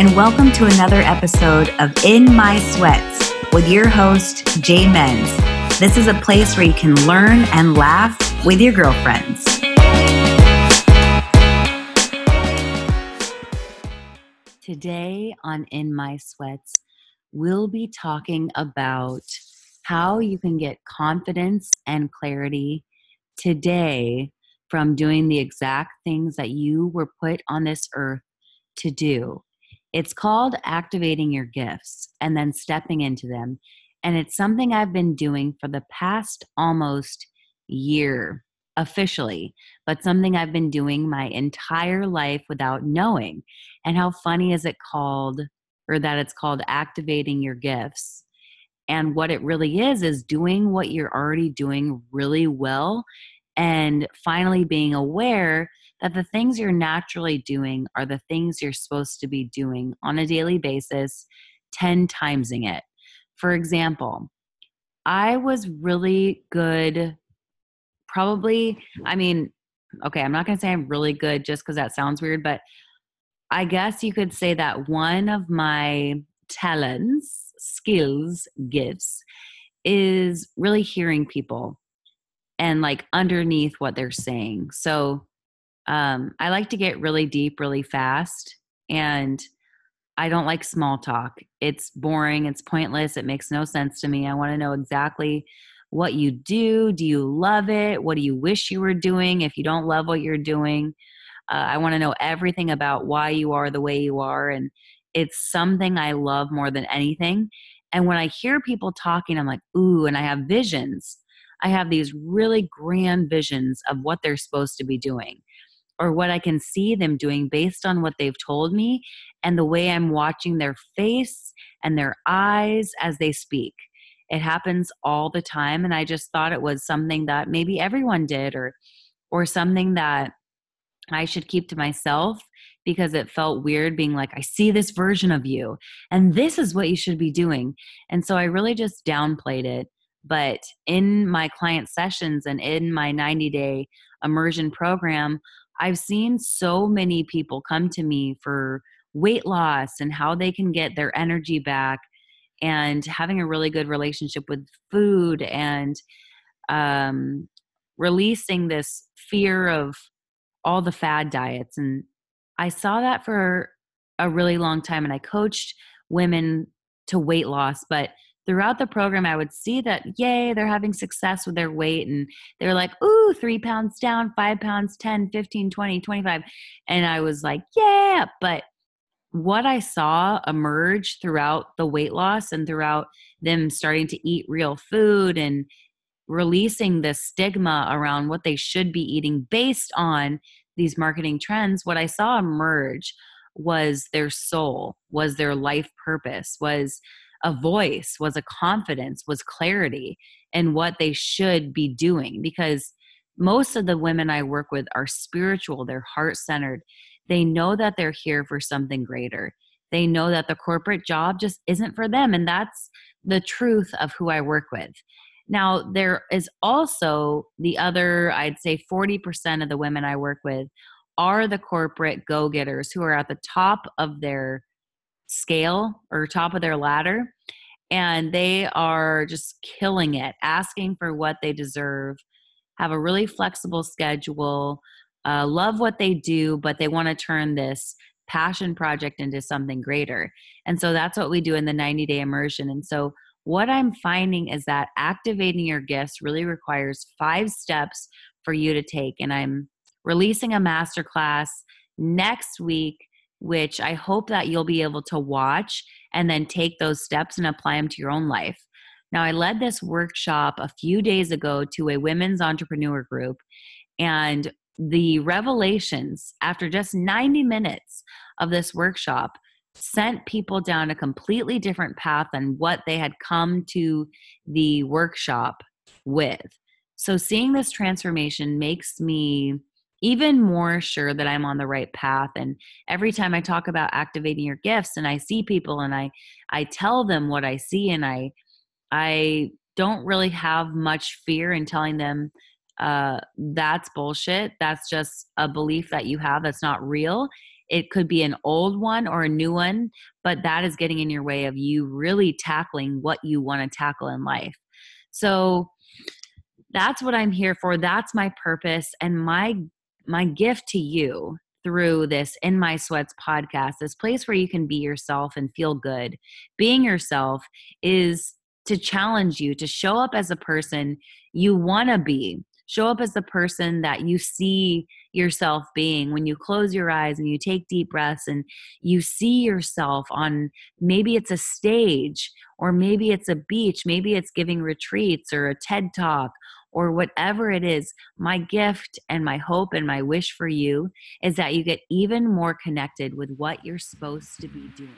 and welcome to another episode of In My Sweats with your host, Jay Menz. This is a place where you can learn and laugh with your girlfriends. Today on In My Sweats, we'll be talking about how you can get confidence and clarity today from doing the exact things that you were put on this earth to do. It's called activating your gifts and then stepping into them. And it's something I've been doing for the past almost year officially, but something I've been doing my entire life without knowing. And how funny is it called, or that it's called activating your gifts? And what it really is, is doing what you're already doing really well and finally being aware that the things you're naturally doing are the things you're supposed to be doing on a daily basis, 10 timesing it. For example, I was really good, probably, I mean, okay, I'm not going to say I'm really good just because that sounds weird, but I guess you could say that one of my talents, skills, gifts is really hearing people and like underneath what they're saying. So um, I like to get really deep really fast, and I don't like small talk. It's boring, it's pointless, it makes no sense to me. I want to know exactly what you do. Do you love it? What do you wish you were doing if you don't love what you're doing? Uh, I want to know everything about why you are the way you are. And it's something I love more than anything. And when I hear people talking, I'm like, ooh, and I have visions. I have these really grand visions of what they're supposed to be doing or what I can see them doing based on what they've told me and the way I'm watching their face and their eyes as they speak. It happens all the time and I just thought it was something that maybe everyone did or or something that I should keep to myself because it felt weird being like I see this version of you and this is what you should be doing. And so I really just downplayed it but in my client sessions and in my 90 day immersion program, I've seen so many people come to me for weight loss and how they can get their energy back and having a really good relationship with food and um, releasing this fear of all the fad diets. And I saw that for a really long time and I coached women to weight loss, but throughout the program, I would see that, yay, they're having success with their weight. And they're like, ooh, three pounds down, five pounds, 10, 15, 20, 25. And I was like, yeah. But what I saw emerge throughout the weight loss and throughout them starting to eat real food and releasing the stigma around what they should be eating based on these marketing trends, what I saw emerge was their soul, was their life purpose, was a voice, was a confidence, was clarity in what they should be doing. Because most of the women I work with are spiritual, they're heart centered. They know that they're here for something greater. They know that the corporate job just isn't for them. And that's the truth of who I work with. Now, there is also the other, I'd say 40% of the women I work with are the corporate go getters who are at the top of their scale or top of their ladder and they are just killing it asking for what they deserve have a really flexible schedule uh, love what they do but they want to turn this passion project into something greater. And so that's what we do in the 90 day immersion and so what i'm finding is that activating your gifts really requires five steps for you to take and i'm releasing a masterclass next week which I hope that you'll be able to watch and then take those steps and apply them to your own life. Now, I led this workshop a few days ago to a women's entrepreneur group, and the revelations after just 90 minutes of this workshop sent people down a completely different path than what they had come to the workshop with. So, seeing this transformation makes me even more sure that I'm on the right path. And every time I talk about activating your gifts and I see people and I I tell them what I see and I I don't really have much fear in telling them uh, that's bullshit. That's just a belief that you have that's not real. it could be an old one or a new one, but that is getting in your way of you really tackling what you want to tackle in life. So that's what I'm here for. That's my purpose and my my gift to you through this in my sweats podcast this place where you can be yourself and feel good. Being yourself is to challenge you to show up as a person you want to be. Show up as the person that you see yourself being. When you close your eyes and you take deep breaths and you see yourself on maybe it's a stage or maybe it's a beach maybe it's giving retreats or a ted talk or whatever it is, my gift and my hope and my wish for you is that you get even more connected with what you're supposed to be doing.